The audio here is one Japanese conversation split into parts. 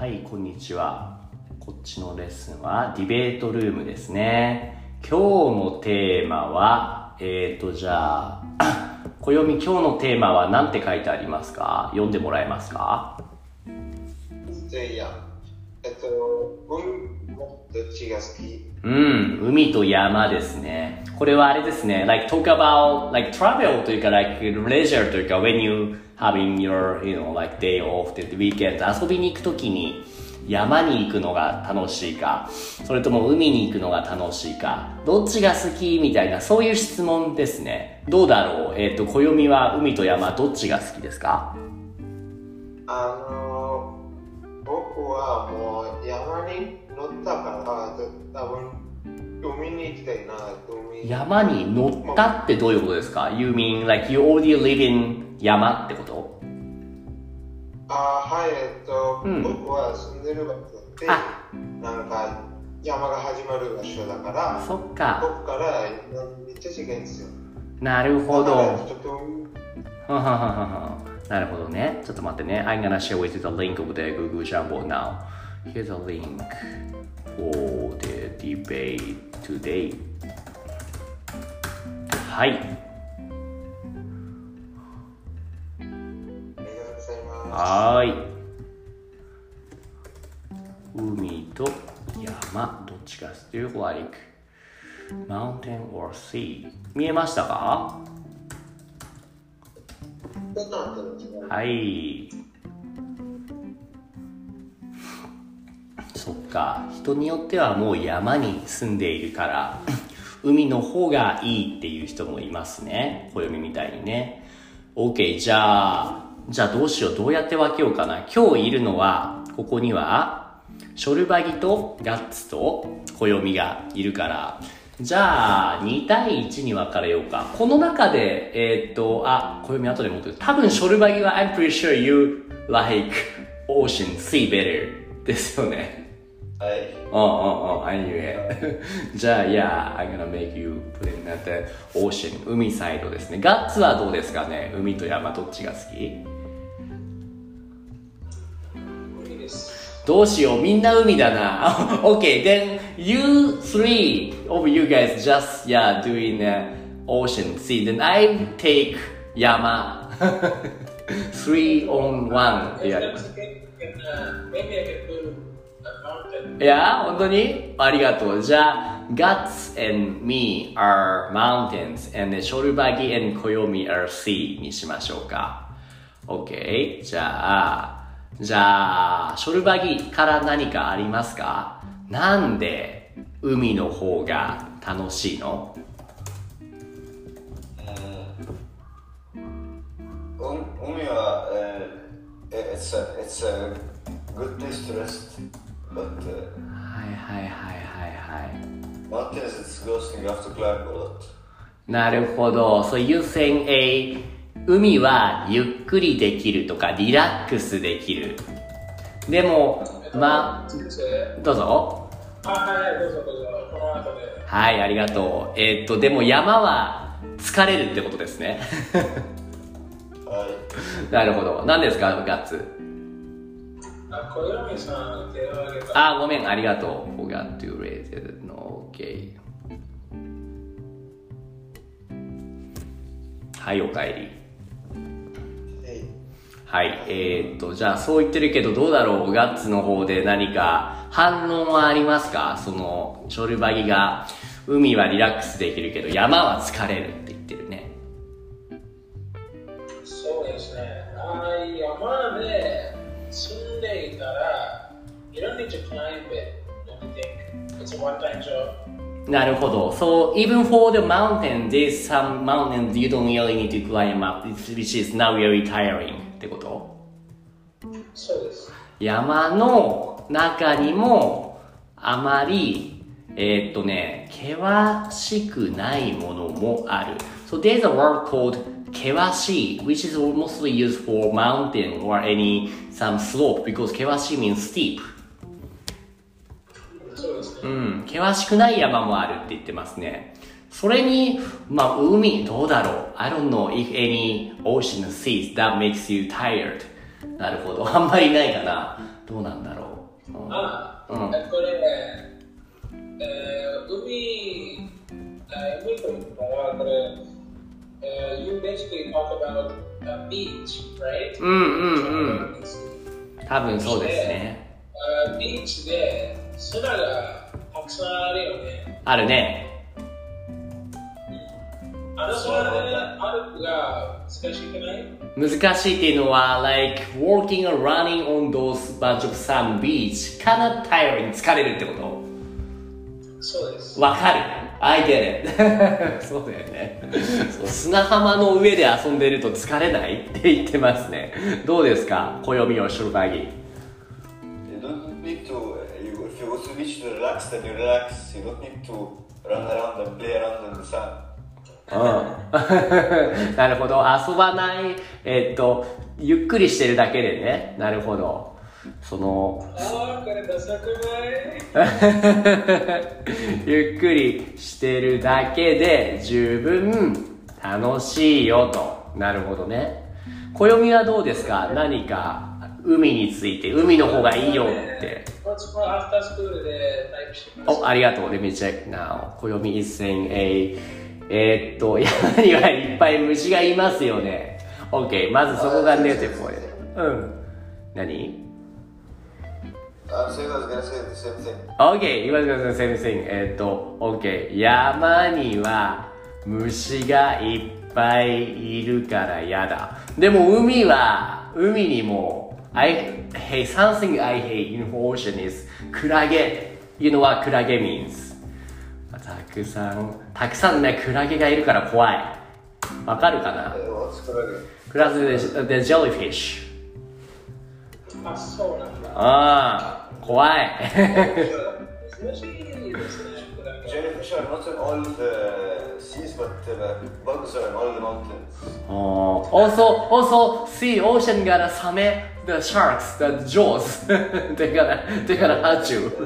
はい、こんにちは。こっちのレッスンはディベートルームですね。今日のテーマは、えーと、じゃあ、暦今日のテーマは何て書いてありますか？読んでもらえますか、えっと、海もどっちが好き？うん、海と山ですね。これはあれですね。like talk about like travel というか like leisure というか when you having your you know like day off で weekend 遊びに行くときに山に行くのが楽しいか、それとも海に行くのが楽しいか、どっちが好きみたいなそういう質問ですね。どうだろう？えっ、と、暦は海と山どっちが好きですか？あの、僕はもう山に乗ったから、多分海に行きたいな、海山に乗ったってどういうことですか ?You mean like you already live in 山ってこと？あはい、えっと、うん僕は住んでる場所で、あなんか山が始まる場所だから、そっか。僕からめっちゃ近いんですよ。なるほど。ははははなるほどね。ちょっと待ってね。I'm gonna share with you the link of the Google Jamboard now. Here's a link for the debate today. はい。はーい。海と山、どっちが好き ?Do you like mountain or sea? 見えましたかはい。そっか。人によってはもう山に住んでいるから、海の方がいいっていう人もいますね。暦みたいにね。OK、じゃあ、じゃあどうしよう。どうやって分けようかな。今日いるのは、ここには、ショルバギとガッツと暦がいるから、じゃあ、2対1に分かれようか。この中で、えーっと、あ、暦後で持ってる。多分ショルバギは I'm pretty sure you like ocean, sea better ですよね。はい。うんうんうん、I knew it. じゃあ、yeah, I'm gonna make you put in at the ocean. 海サイドですね。ガッツはどうですかね？海と山どっちが好き？どうしよう、みんな海だな。okay, then you three of you guys just, yeah, doing uh, ocean. See, then I take 山。three on one でやります。Maybe I can put a mountain. いや、本当にありがとう。じゃあ、Guts and me are mountains and Shorubagi and Koyomi are sea にしましょうか。OK? じゃあ、じゃあ、ショルバギから何かありますかなんで海の方が楽しいの Um, Umi は、uh, it's a it's a good place to rest, but uh, はいはいはいはいはい。mountains it's ghosting. You have to climb a lot. なるほど。So you think a 海はゆっくりできるとかリラックスできる。でも、まあ、どうぞ。あ、はい、ありがとう。えーっと、でも山は疲れるってことですね。はい。なるほど。何ですか、ガッツ？あ、ごめん、ありがとう。forgot to raise it. はい、おかえり。はい。はい、えー、っと、じゃあそう言ってるけどどうだろうガッツの方で何か反論はありますかその、ショルバギが、海はリラックスできるけど山は疲れるって言ってるね。そうですね。あ山で住んでいたら、you don't need to climb it, don't you think? It's a one-time job. なるほど。So even for the mountain, there's some mountains you don't really need to climb up, which is not very tiring ってことそうです。山の中にもあまり、えーっとね、険しくないものもある。So there's a word called 険しい which is mostly used for mountain or any some slope because 険しい means steep. そうですね。うん、険しくない山もあるって言ってますね。それに、まあ、海、どうだろう ?I don't know if any ocean seas that makes you tired. なるほど。あんまりないかな。どうなんだろう。うんあ、うんえこれ、えー、海、えー、海というのは、これ、えー、you basically talk about a beach, right? うんうんうん。多分そうですね。あビーチで砂がたくさんあるよね。あるね。難しい難しいっていうのは、like walking or running on those bunch of sand beach kind of tiring 疲れるってこそうです。とわかる ?I get it そうだよねそう。砂浜の上で遊んでると疲れないって言ってますね。どうですか暦をシュルバギ。You don't need to, uh, you, if you go to the beach to relax, then you relax. You don't need to run around and play around in the sand. うん。なるほど。遊ばない、えっと、ゆっくりしてるだけでね。なるほど。その、ああ、これダサくない？ゆっくりしてるだけで十分楽しいよと。なるほどね。暦はどうですか？何か海について、海の方がいいよって。お、ありがとう。Let me check now. 暦 is saying a え、っと、山にはいっぱい虫がいますよね。OK。まずそこがネーティブ。うん。何？Uh, same, same, 先生、えっ、ー、と、OK、山には虫がいっぱいいるから嫌だ。でも海は、海にも、I hate, something I hate in ocean is クラゲ。You know クラゲ means? たくさんたくさんねクラゲがいるから怖いわかるかな？クラゲでジェリーフィッシュあそうなんだあ怖いジェリーフィッシュは、もちろん、all the seas, but the bugs are in all the mountains. ああ、also, also, sea, ocean からサメ、the sharks, the jaws, てから、てから、はチュー。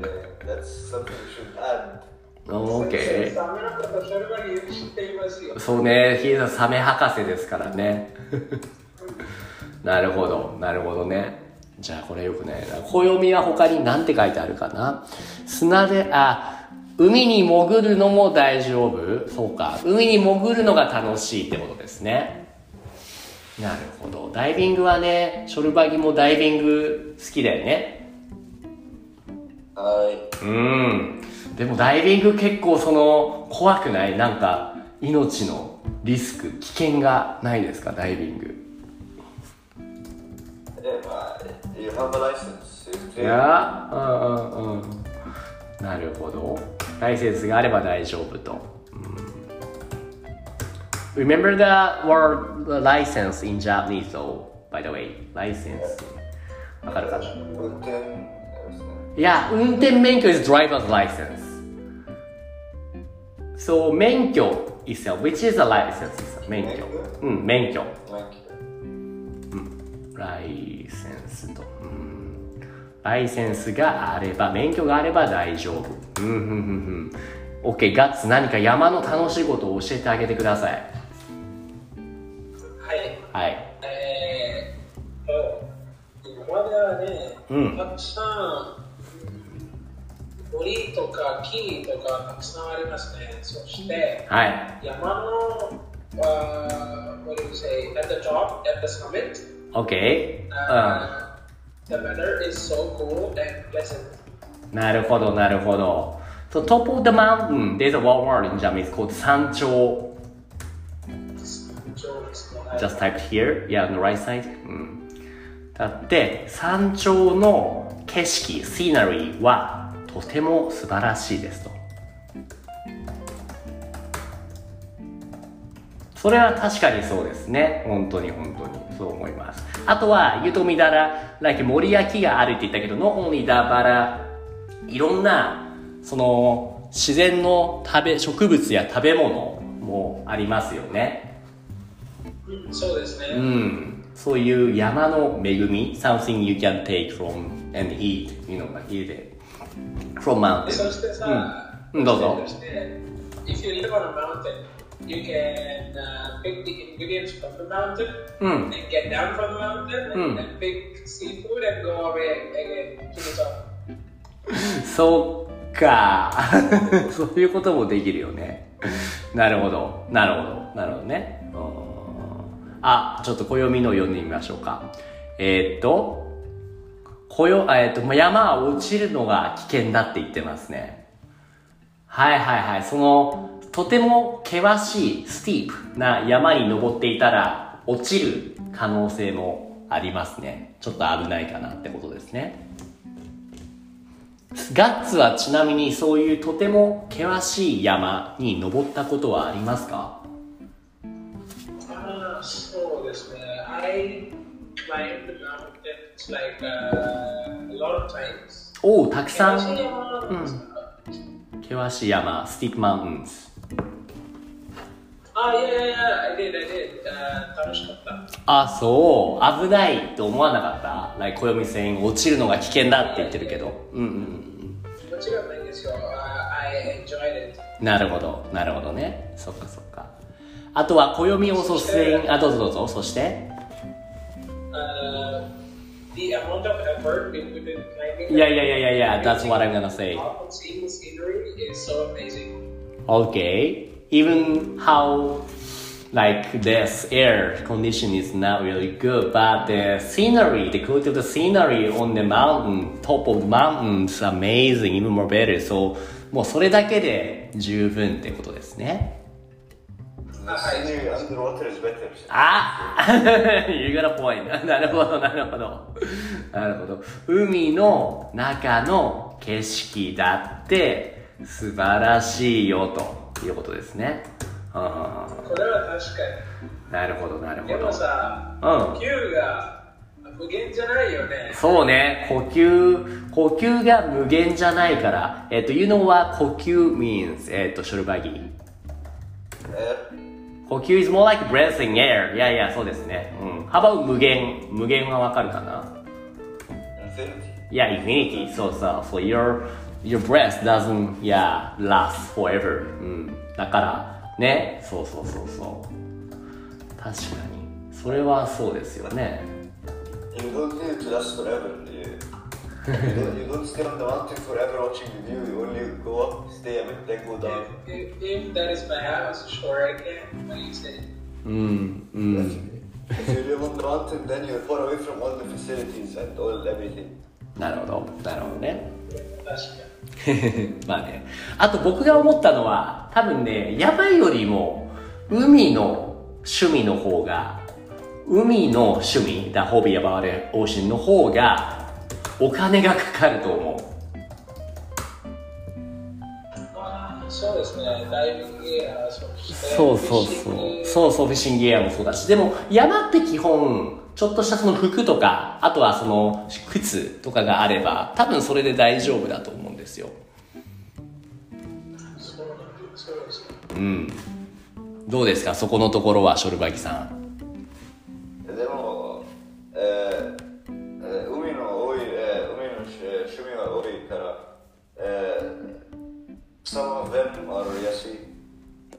Uh, that's something we should add. Okay. そうね、ヒーザサメ博士ですからね。なるほど、なるほどね。じゃあこれよくね、暦は他に何て書いてあるかな砂で、あ、海に潜るのも大丈夫そうか。海に潜るのが楽しいってことですね。なるほど。ダイビングはね、ショルバギもダイビング好きだよね。はい。うん。でもダイビング結構その、怖くない？なんか、命のリスク、危険がないですか？ダイビング。え、まあ、you have a license. いやううんうん。なるほど。ライセンスがあれば大丈夫と。Remember the word license in Japanese though, by the way? License. わかるか uh, いや、運転免許 is driver's license. So, 免許 itself, which is a license? is a 免許。うん、免許。ライセンスと。うんライセンスがあれば、免許があれば大丈夫。うん、うん、うん、うん。OK、ガッツ何か山の楽しいことを教えてあげてください。はい。はい。えーと、今まではね、うんたくさん森とか木とかたくさんありますね。そして、はい。山の、uh, what do you say, at the top, at the summit, OK? う uh, the weather is so cool and pleasant. ん。なるほど、なるほど。So, top of the mountain, there's a one word in Japanese called 山頂。Just typed here, yeah, on the right side. うん。だって、山頂の景色、シナリーはととても素晴らしいですと。それは確かにそうですね。本当に本当に。そう思います。あとは、ゆとみだら、like 森焼きがあるって言ったけど、not only だから、いろんな、その、自然の食べ、植物や食べ物もありますよね。うんそうですね。うん。そういう山の恵み、something you can take from and eat, you know, eat from mountain. そしてさ、うんどうぞ if you live on a mountain, you can uh, pick the ingredients from the mountain うん。and get down from the mountain and, Mm. and pick seafood and go away again to the top. そっか。そういうこともできるよね。なるほど。なるほど。なるほどね。うんあ、ちょっと暦の読んでみましょうか。えーっと、こよ、えーと、山は落ちるのが危険だって言ってますね。はいはいはい。その、とても険しい、スティープな山に登っていたら、落ちる可能性もありますね。ちょっと危ないかなってことですね。ガッツはちなみにそういうとても険しい山に登ったことはありますか？Like uh, a lot of times. おお、たくさん山なん険しい山、 steep mountains。あ、いやいやいや、I did, I did. Uh, 楽しかった。あ、そう、危ないと思わなかった ?like 稜線落ちるのが危険だって言ってるけど。うんうんうん。もちろんないですよ。Uh, I enjoyed it. なるほど、なるほどね。そっかそっか。あとは暦をそして、あ、どうぞどうぞ。そして、Uh, the amount of effort we put in climbing. いやいやいやいやいや、that's what I'm gonna say. Seeing the scenery is so amazing. Okay. Even how like this air condition is not really good, but the scenery, the quality of the scenery on the mountain, top of the mountain is amazing, even more better. So もうそれだけで十分ってことですね。The scenery underwater is better. あ You got a point. なるほど、なるほど。なるほど。海の中の景色だって素晴らしいよということですね。あこれは確かーなるほど、なるに。でもほど。さ、うん呼吸が無限じゃないよね。そうね、呼吸、呼吸が無限じゃないから、えっ、と、you know what 呼吸 means? えっ、と、ショルバギー。Air. 呼吸 is more like breathing air. いやいや、そうですね。うん。How about 無限無限はわかるかな Infinity. Yeah, infinity. So, so, so your, your breath doesn't, yeah, last forever. うん。だから、ね。そうそうそうそう。確かに。それはそうですよね。Don't need to last forever. You, don't, you don't stay on the mountain forever watching the view. You only go up, stay a bit, then go down. If, if that is my house, sure I can. What do you say? うん、うん。If you live on the mountain, then you're far away from all the facilities and all everything. なるほど。なるほどね。確かに。まあね。あと僕が思ったのは、多分ね、山よりも、海の趣味の方が、海の趣味、the hobby about the ocean の方が、お金がかかると思う。そうですね。ダイビングギア、そうそうそう。そうそう、フィッシングギアもそうだし。でも、山って基本、ちょっとしたその服とか、あとはその靴とかがあれば、多分それで大丈夫だと思うんですよ。うん。どうですか？そこのところは、ショルバギさん。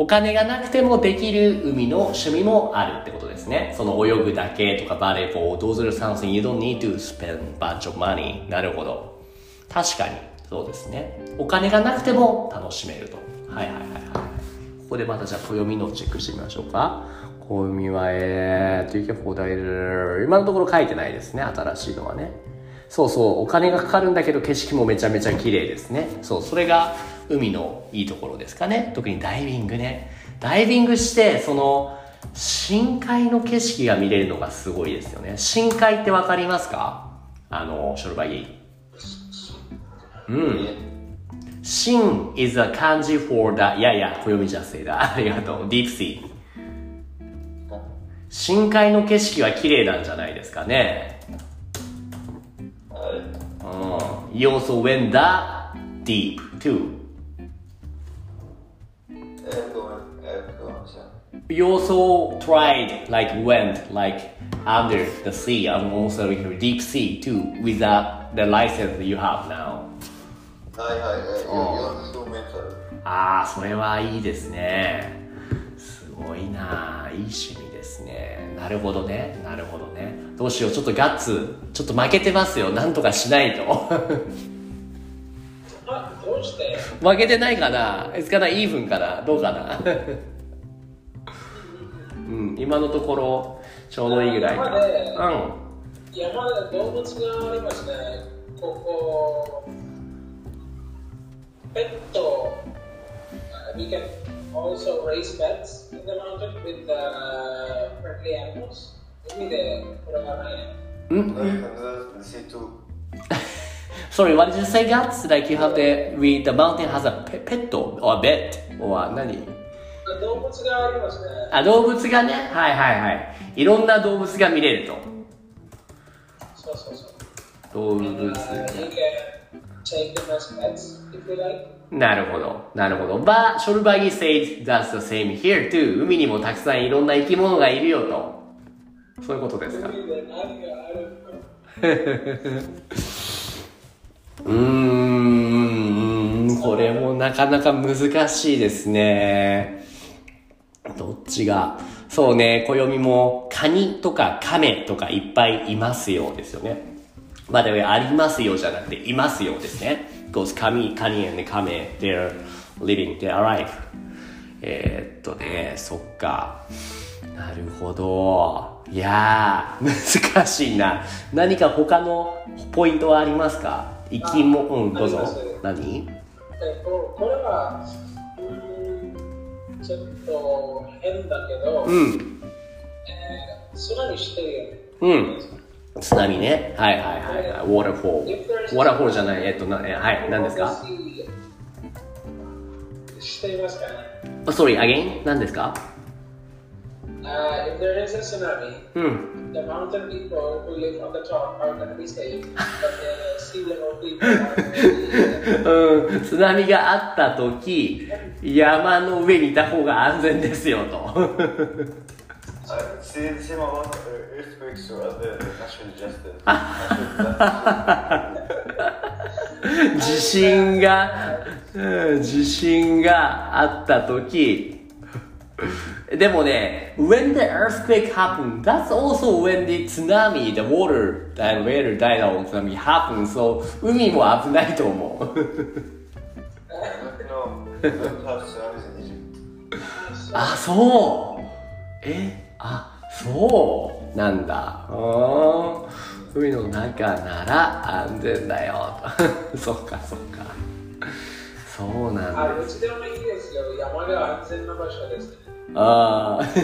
お金がなくてもできる海の趣味もあるってことですね。その泳ぐだけとかバレーボール、those are something you don't need to spend bunch of money. なるほど。確かに、そうですね。お金がなくても楽しめると。はいはいはい。ここでまたじゃあ暦のチェックしてみましょうか。暦は、えー、と、いうか、今のところ書いてないですね、新しいのはね。そうそう、お金がかかるんだけど景色もめちゃめちゃ綺麗ですね。そう、それが海のいいところですかね。特にダイビングね。ダイビングして、その、深海の景色が見れるのがすごいですよね。深海ってわかりますか？あの、ショルバギー。うん。深 is a kanji for the, いやいや、暦じゃせいだ。ありがとう。deep sea。深海の景色は綺麗なんじゃないですかね。うん。You also went that deep too. なさい。You also tried, like, went, like, under the sea and also like deep sea too, with the, the license you have now. はいはい、えー、40メートル。ああ、それはいいですね。すごいな、いい趣味ですね。なるほどね、なるほどね。どうしよう、ちょっとガッツ、ちょっと負けてますよ。なんとかしないと。あ、どうして負けてないかな ?It's gonna even かなどうかなうん、今のところ、ちょうどいいぐらいか。山でうん。山で動物がありますね。ここ、ペット、uh, we can also raise pets in the mountain with uh, friendly animals. 海でこれがないね。うんはい、the sea too. Sorry, what did you say, Guts? Like you have the, we, the mountain has a pet, or bed? or 何動物がありますね。あ、動物がね、はいはいはい。いろんな動物が見れると。そうそうそう。動物 Uh. なるほど。なるほど。But, ショルバギ said that's the same here too. 海にもたくさんいろんな生き物がいるよと。そういうことですか。うーん、これもなかなか難しいですね。ちが。そうね、暦もカニとかカメとかいっぱいいますよですよね。まあでもありますよじゃなくていますよですね。Because カニ、カニ and カメ、they're living, they're alive. えーっとね、そっか。なるほど。いやー、難しいな。何か他のポイントはありますか？生き物、うん、どうぞ。何？えここれは、ちょっと変だけど、うん、えー、してるよね。うん。津波ね。はいはいはいはい。ウォーターフォール。ウォーターフォールじゃない、えっと、なえはい、何ですか？知っていますかね oh, ?Sorry, again? 何ですか？Uh, there is a tsunami, うん。the mountain people who live on the top are going to be safe, but the sea level people are going to be うん、津波があった時、山の上にいた方が安全ですよと。Uh, see, see my one uh, earthquakes or other natural disaster. Natural disaster. 地震が、うん、地震があった時、でもね、when the earthquake happened, that's also when the tsunami, the water, the weather died on tsunami happened, so 海も危ないと思う。あ、そう。え、あ、そうなんだ。うーん海の中なら安全だよ。とそっかそっか。そうなんだ。あ、どっちでもいいですよ。山が安全な場所です。ああ。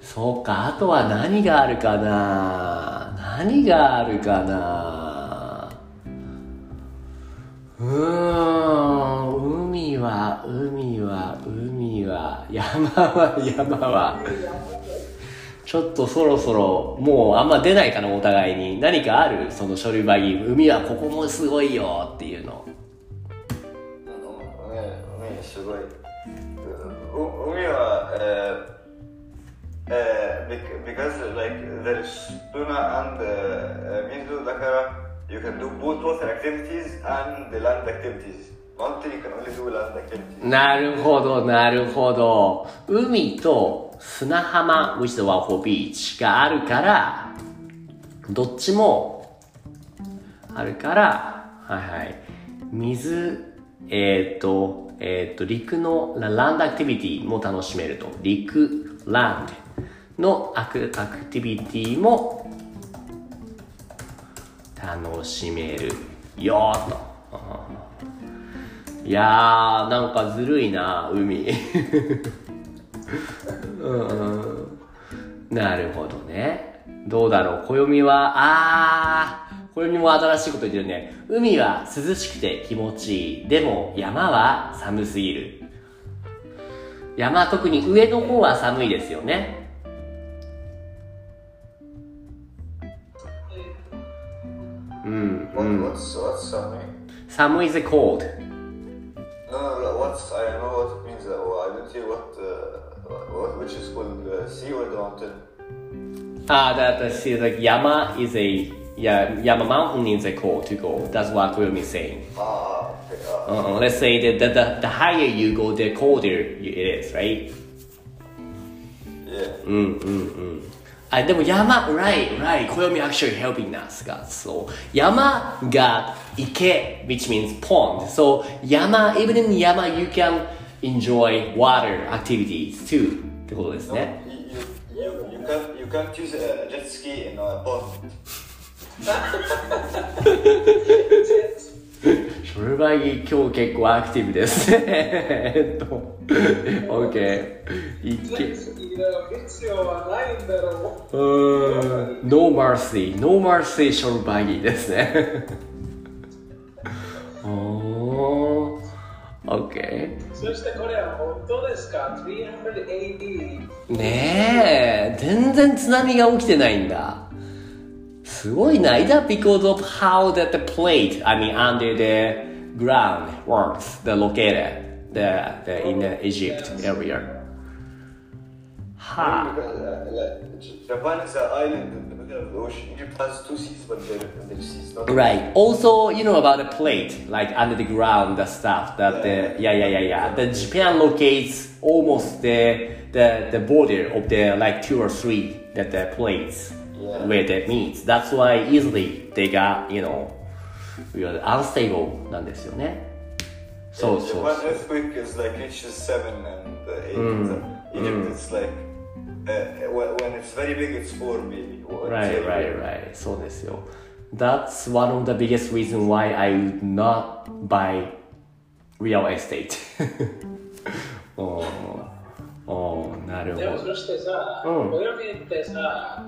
そうか、あとは何があるかな何があるかなうーん、海は、海は、海は、山は、山は。ちょっとそろそろ、もうあんま出ないかな、お互いに。何かある？その処理バギー。海はここもすごいよっていうの。海海すごい。海は、えーえー bec- because like there is tuna and uh, mizu だから you can do both water activities and the land activities. Mountain you can only do land activities. なるほど、なるほど。海と砂浜、which is one for beach があるから、どっちもあるから、はいはい。水、えーっと、えーと、陸のランドアクティビティも楽しめると。陸、ランドのアクアクティビティも楽しめるよと。いやー、なんかずるいな、海。うん、なるほどね。どうだろう、暦は、あー、暦も新しいこと言ってるね。海は涼しくて気持ちいい。でも山は寒すぎる。山、特に上の方は寒いですよね。うん、What, うん。what's what's something? 寒い is cold. No, no, no. What's I know what it means. Uh, I didn't hear what uh, what which is called uh, sea or the mountain. Ah, that that see like Yama is a yeah Yama mountain is a cold to go. That's what Koyomi is saying. Ah, okay. Uh, Uh, let's say that the, the, the higher you go, the colder it is, right? yeah. うんうんうん。あ、でも山、right, right, 暦 actually helping us, guys. So, 山が池, which means pond. So, 山, even in 山 you can enjoy water activities too. ってことですね。 You, you, you, you can't you can't use a jet ski in a pond. ショルバギ今日結構アクティブですね。えっと、OK。池。いや必要はないんだろう。うーん、No mercy, no mercy ショルバギですね。おー、OK。そしてこれは本当ですか ?300 AD。ねえ、全然津波が起きてないんだ。すごいな。Either because of how that the plate, I mean under the ground works, the located, the, the in the Egypt area. Ha. Because, uh, like, J- Japan is an island in the middle of the ocean. Egypt has two seas, but the, the seas not. Right. Also, you know about the plate, like under the ground, the stuff that the yeah yeah yeah yeah. The Japan locates almost the the the border of the like two or three that the plates Yeah. where that meets. That's why easily they got you know we are unstable なんですよね。そうそう Japan そう。 earthquake is like reaches seven and uh, eight. Egypt it's like uh, when when it's very big, it's four maybe. Or it's Right, very right, big. right. そうですよ。That's one of the biggest reason why I would not buy real estate. おーおーなるほど。でもそしてさ、うん暦ってさ、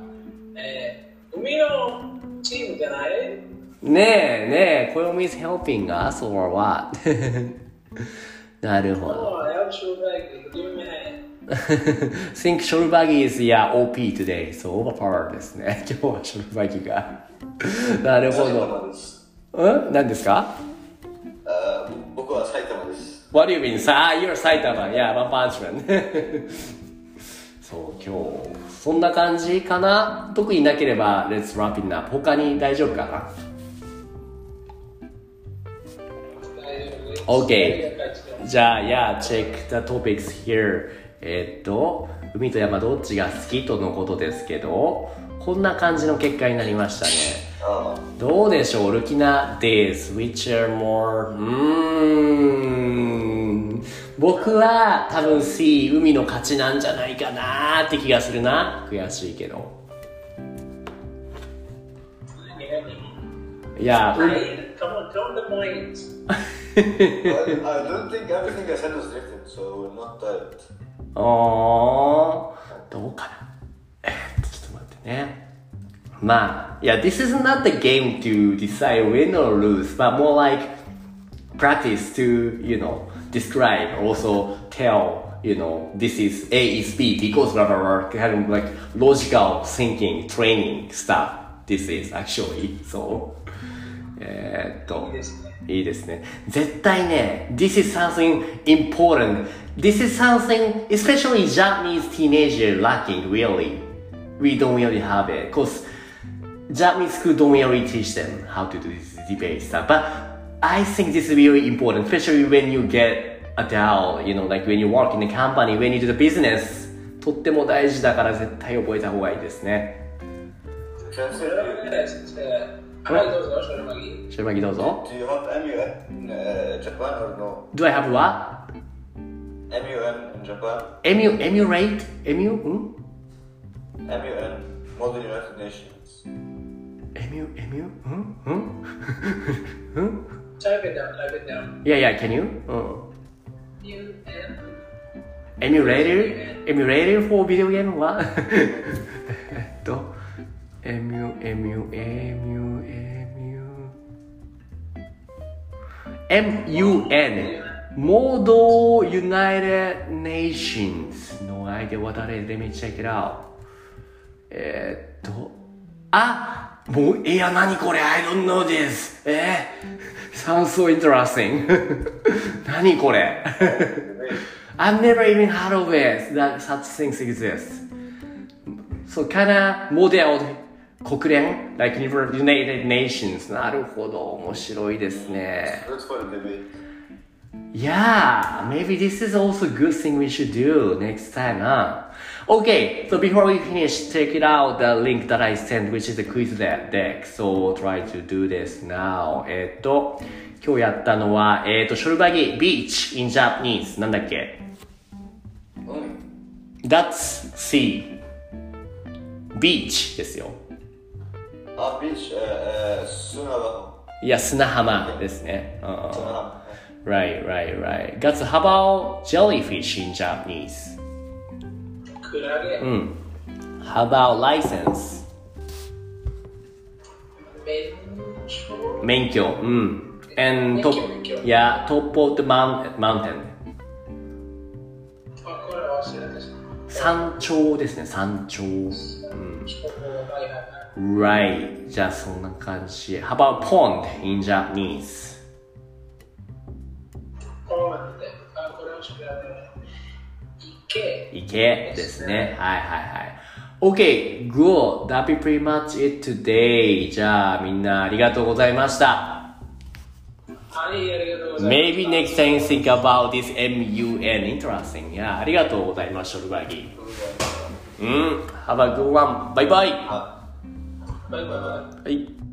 えー、海のチームじゃないねえねえ、暦 is helping us or what? なるほど。think ショルバギ is yeah OP today. So overpowered ですね。今日はショルバギが。なるほど。うん何ですかあ僕は埼玉です。What do you mean? さあ、you're 埼玉。Yeah, one punch man. そう、今日、そんな感じかな？特になければ、Let's wrap it up. 他に大丈夫かな？大丈夫です OK じゃあ、Yeah, check the topics here. えーっと、海と山どっちが好きとのことですけど、こんな感じの結果になりましたね。どうでしょう？Looking at this, which are more, うーん。僕は多分 C、海の勝ちなんじゃないかなって気がするな。悔しいけど。いや、海 Hey, come on, come on the point. I, I don't think everything I said was different, so not that. あーどうかなえーちょっと待ってね。まあ、いや、this is not the game to decide win or lose, but more like practice to, you know, describe, also tell, you know, this is A is B because blah blah blah, kind of like logical thinking, training stuff. This is actually, so. えーっと、いいですね。絶対ね、this is something important. This is something, especially Japanese teenager lacking really. We don't really have it. Cause Japanese school don't really teach them how to do this debate stuff. But I think this is really important, especially when you get adult, you know, like when you work in a company, when you do the business. とっても大事だから絶対覚えた方がいいですね。 Can I say それはね、先生 はい、どうぞ、ショルマギ。シェルマギどうぞ。 Do you have MUN in uh, Japan or no? Do I have what? MUN in Japan? Emu, emulate? Emu? ん MUN, Modern United Nations. Emu, emu? んん Type it down, type it down. Yeah, yeah, can you? うん。 U N Emulator? Emulator for video game はえっと、emu, emu, emu, emu. MUN. モード United Nations の相手は誰 ?Let me check it out. えーっと、あ もう、いや、何これ ?I don't know this. えー、sounds so interesting. 何これ I've never even heard of it that such things exist. So kinda modeled 国連 like United Nations なるほど面白いですね。Let's for the a Yeah, maybe this is also a good thing we should do next time, huh? Okay, so before we finish, check it out the link that I sent, which is the quiz de- deck. So try to do this now. えっと、今日やったのは、えっと、ショルバギ、beach in Japanese. なんだっけ. That's sea. beach ですよ。Ah, beach, uh, uh, Sunaba. いや、砂浜ですね。うん Sunaba. Right, right, right. Guts, how about jellyfish in Japanese? クラゲ、うん。How about license? メンチョ免許。うん。And 免許 top, 免許 yeah, top of the mount- mountain. 山頂ですね、山頂。うん。Right. じゃあそんな感じ。How about pond in Japanese? 池。池ですね。はいはいはい。Okay, good. That'll be pretty much it today. じゃあみんなありがとうございました。はい、ありがとうございます。Maybe next time think about this MUN. Interesting. いや、ありがとうございます、ショルバギ。うん。Have a good one. バイバイ。Ah. バイバイバイ。はい。